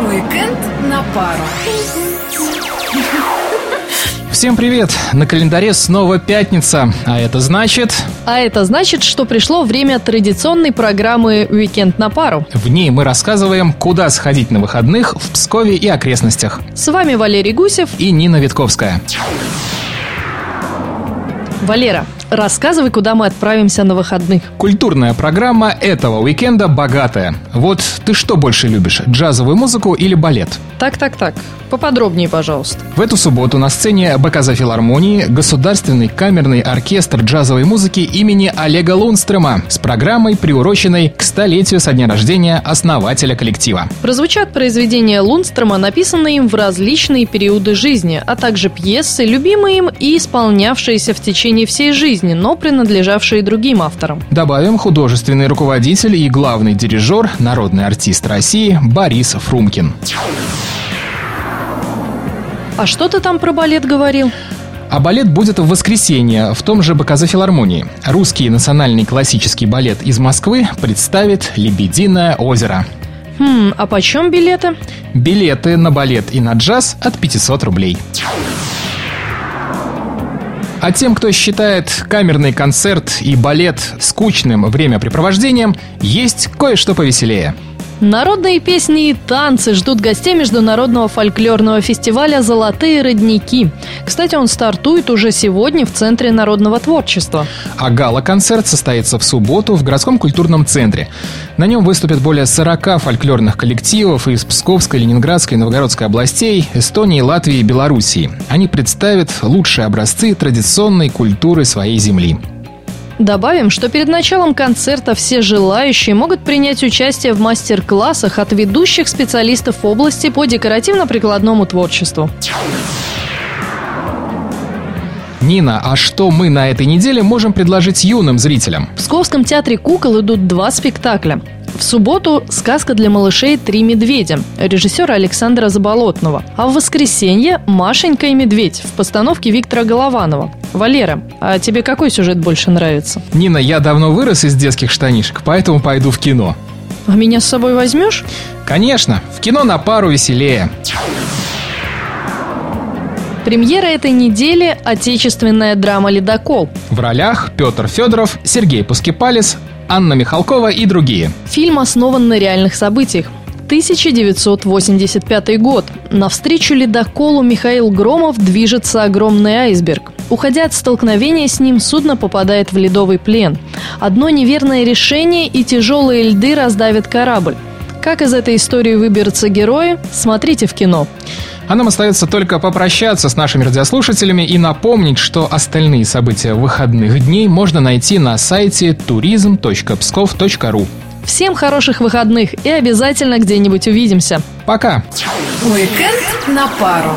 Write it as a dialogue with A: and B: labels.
A: Уикенд на пару.
B: Всем привет! На календаре снова пятница, а это значит...
C: А это значит, что пришло время традиционной программы «Уикенд на пару».
B: В ней мы рассказываем, куда сходить на выходных в Пскове и окрестностях.
C: С вами Валерий Гусев
B: и Нина Витковская.
C: Валера, Рассказывай, куда мы отправимся на выходных.
B: Культурная программа этого уикенда богатая. Вот ты что больше любишь, джазовую музыку или балет?
C: Так-так-так, поподробнее, пожалуйста.
B: В эту субботу на сцене БКЗ филармонии Государственный камерный оркестр джазовой музыки имени Олега Лунстрема с программой, приуроченной к столетию со дня рождения основателя коллектива.
C: Прозвучат произведения Лунстрема, написанные им в различные периоды жизни, а также пьесы, любимые им и исполнявшиеся в течение всей жизни жизни, но принадлежавшие другим авторам.
B: Добавим художественный руководитель и главный дирижер, народный артист России Борис Фрумкин.
C: А что ты там про балет говорил?
B: А балет будет в воскресенье в том же БКЗ филармонии. Русский национальный классический балет из Москвы представит «Лебединое озеро».
C: Хм, а почем билеты?
B: Билеты на балет и на джаз от 500 рублей. А тем, кто считает камерный концерт и балет скучным времяпрепровождением, есть кое-что повеселее –
C: Народные песни и танцы ждут гостей Международного фольклорного фестиваля «Золотые родники». Кстати, он стартует уже сегодня в Центре народного творчества.
B: А гала-концерт состоится в субботу в городском культурном центре. На нем выступят более 40 фольклорных коллективов из Псковской, Ленинградской, Новгородской областей, Эстонии, Латвии и Белоруссии. Они представят лучшие образцы традиционной культуры своей земли.
C: Добавим, что перед началом концерта все желающие могут принять участие в мастер-классах от ведущих специалистов области по декоративно-прикладному творчеству.
B: Нина, а что мы на этой неделе можем предложить юным зрителям?
C: В Псковском театре кукол идут два спектакля. В субботу сказка для малышей «Три медведя» режиссера Александра Заболотного. А в воскресенье «Машенька и медведь» в постановке Виктора Голованова. Валера, а тебе какой сюжет больше нравится?
B: Нина, я давно вырос из детских штанишек, поэтому пойду в кино.
C: А меня с собой возьмешь?
B: Конечно, в кино на пару веселее.
C: Премьера этой недели – отечественная драма «Ледокол».
B: В ролях Петр Федоров, Сергей Пускипалис, Анна Михалкова и другие.
C: Фильм основан на реальных событиях. 1985 год. Навстречу ледоколу Михаил Громов движется огромный айсберг. Уходя от столкновения с ним, судно попадает в ледовый плен. Одно неверное решение и тяжелые льды раздавят корабль. Как из этой истории выберутся герои, смотрите в кино.
B: А нам остается только попрощаться с нашими радиослушателями и напомнить, что остальные события выходных дней можно найти на сайте turism.pskov.ru.
C: Всем хороших выходных и обязательно где-нибудь увидимся.
B: Пока.
A: Уикенд на пару.